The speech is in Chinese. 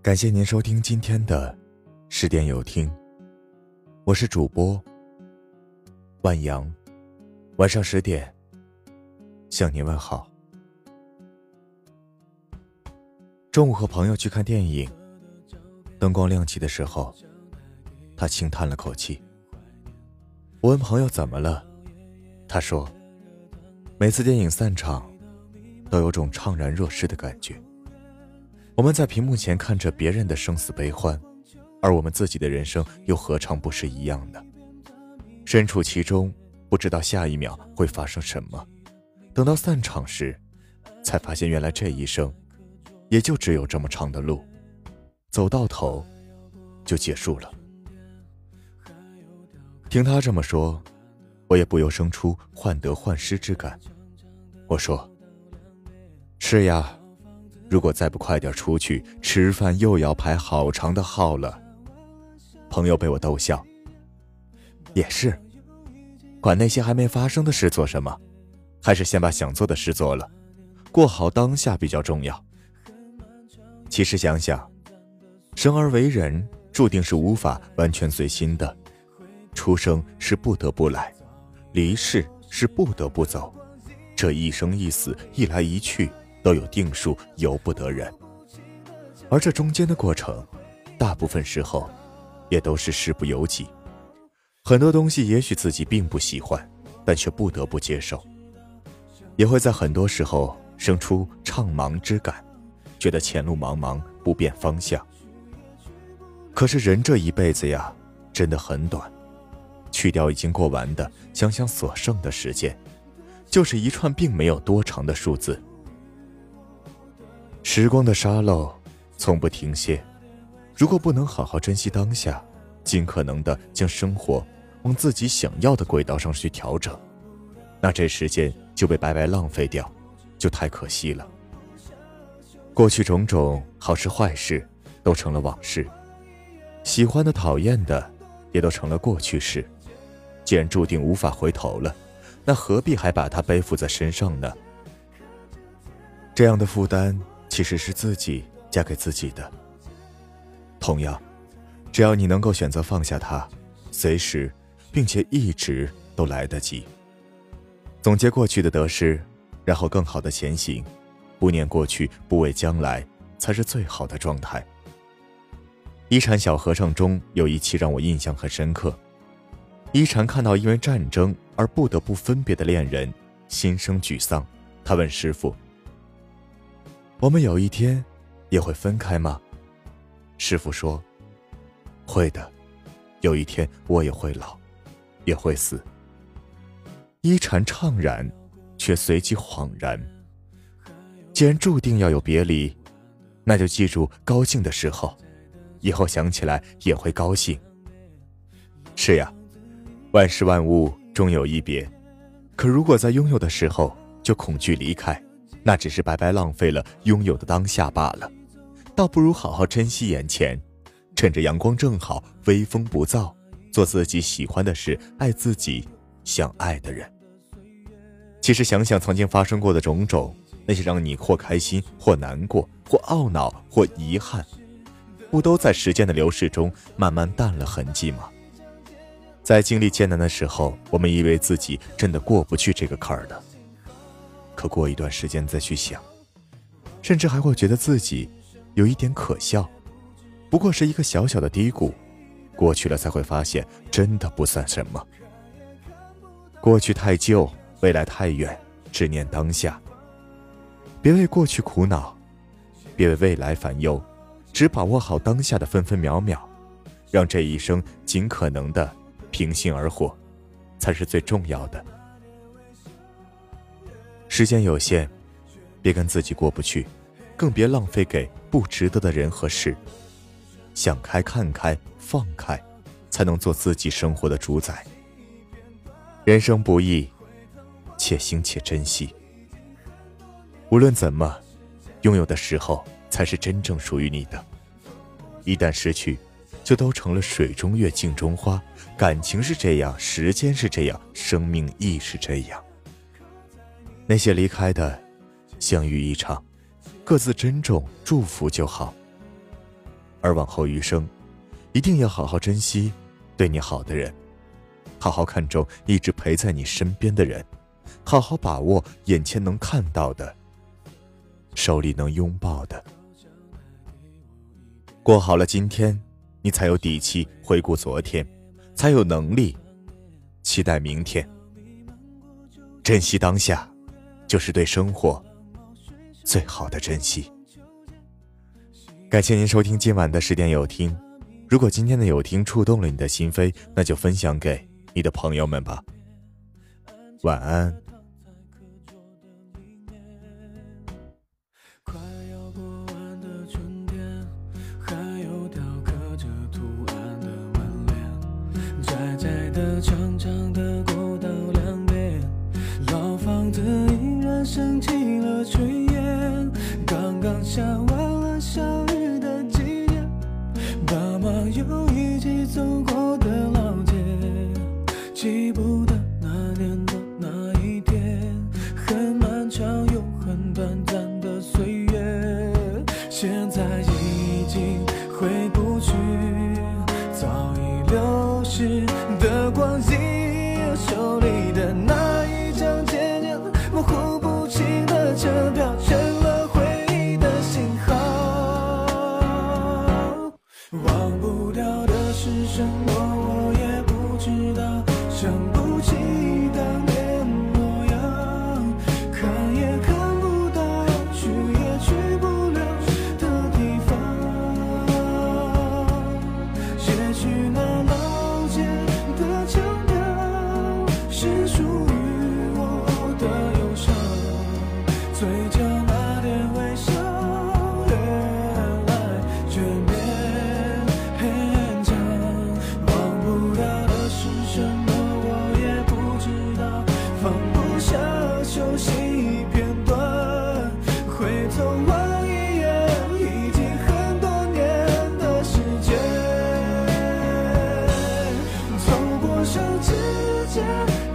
感谢您收听今天的十点有听，我是主播万阳，晚上十点向您问好。中午和朋友去看电影，灯光亮起的时候，他轻叹了口气。我问朋友怎么了，他说：“每次电影散场，都有种怅然若失的感觉。我们在屏幕前看着别人的生死悲欢，而我们自己的人生又何尝不是一样的？身处其中，不知道下一秒会发生什么。等到散场时，才发现原来这一生，也就只有这么长的路，走到头，就结束了。”听他这么说，我也不由生出患得患失之感。我说：“是呀，如果再不快点出去吃饭，又要排好长的号了。”朋友被我逗笑。也是，管那些还没发生的事做什么，还是先把想做的事做了，过好当下比较重要。其实想想，生而为人，注定是无法完全随心的。出生是不得不来，离世是不得不走，这一生一死，一来一去都有定数，由不得人。而这中间的过程，大部分时候，也都是身不由己。很多东西也许自己并不喜欢，但却不得不接受。也会在很多时候生出怅茫之感，觉得前路茫茫，不辨方向。可是人这一辈子呀，真的很短。去掉已经过完的，想想所剩的时间，就是一串并没有多长的数字。时光的沙漏从不停歇，如果不能好好珍惜当下，尽可能的将生活往自己想要的轨道上去调整，那这时间就被白白浪费掉，就太可惜了。过去种种好事坏事都成了往事，喜欢的讨厌的也都成了过去式。既然注定无法回头了，那何必还把它背负在身上呢？这样的负担其实是自己嫁给自己的。同样，只要你能够选择放下它，随时并且一直都来得及。总结过去的得失，然后更好的前行，不念过去，不畏将来，才是最好的状态。《一禅小和尚》中有一期让我印象很深刻。一禅看到因为战争而不得不分别的恋人，心生沮丧。他问师傅：“我们有一天也会分开吗？”师傅说：“会的，有一天我也会老，也会死。”一禅怅然，却随即恍然。既然注定要有别离，那就记住高兴的时候，以后想起来也会高兴。是呀。万事万物终有一别，可如果在拥有的时候就恐惧离开，那只是白白浪费了拥有的当下罢了。倒不如好好珍惜眼前，趁着阳光正好，微风不燥，做自己喜欢的事，爱自己想爱的人。其实想想曾经发生过的种种，那些让你或开心、或难过、或懊恼、或遗憾，不都在时间的流逝中慢慢淡了痕迹吗？在经历艰难的时候，我们以为自己真的过不去这个坎儿了。可过一段时间再去想，甚至还会觉得自己有一点可笑。不过是一个小小的低谷，过去了才会发现，真的不算什么。过去太旧，未来太远，只念当下。别为过去苦恼，别为未来烦忧，只把握好当下的分分秒秒，让这一生尽可能的。平心而活，才是最重要的。时间有限，别跟自己过不去，更别浪费给不值得的人和事。想开、看开、放开，才能做自己生活的主宰。人生不易，且行且珍惜。无论怎么，拥有的时候才是真正属于你的。一旦失去，就都成了水中月、镜中花。感情是这样，时间是这样，生命亦是这样。那些离开的，相遇一场，各自珍重、祝福就好。而往后余生，一定要好好珍惜对你好的人，好好看重一直陪在你身边的人，好好把握眼前能看到的，手里能拥抱的。过好了今天，你才有底气回顾昨天，才有能力期待明天。珍惜当下，就是对生活最好的珍惜。感谢您收听今晚的十点有听。如果今天的有听触动了你的心扉，那就分享给你的朋友们吧。晚安。长长的的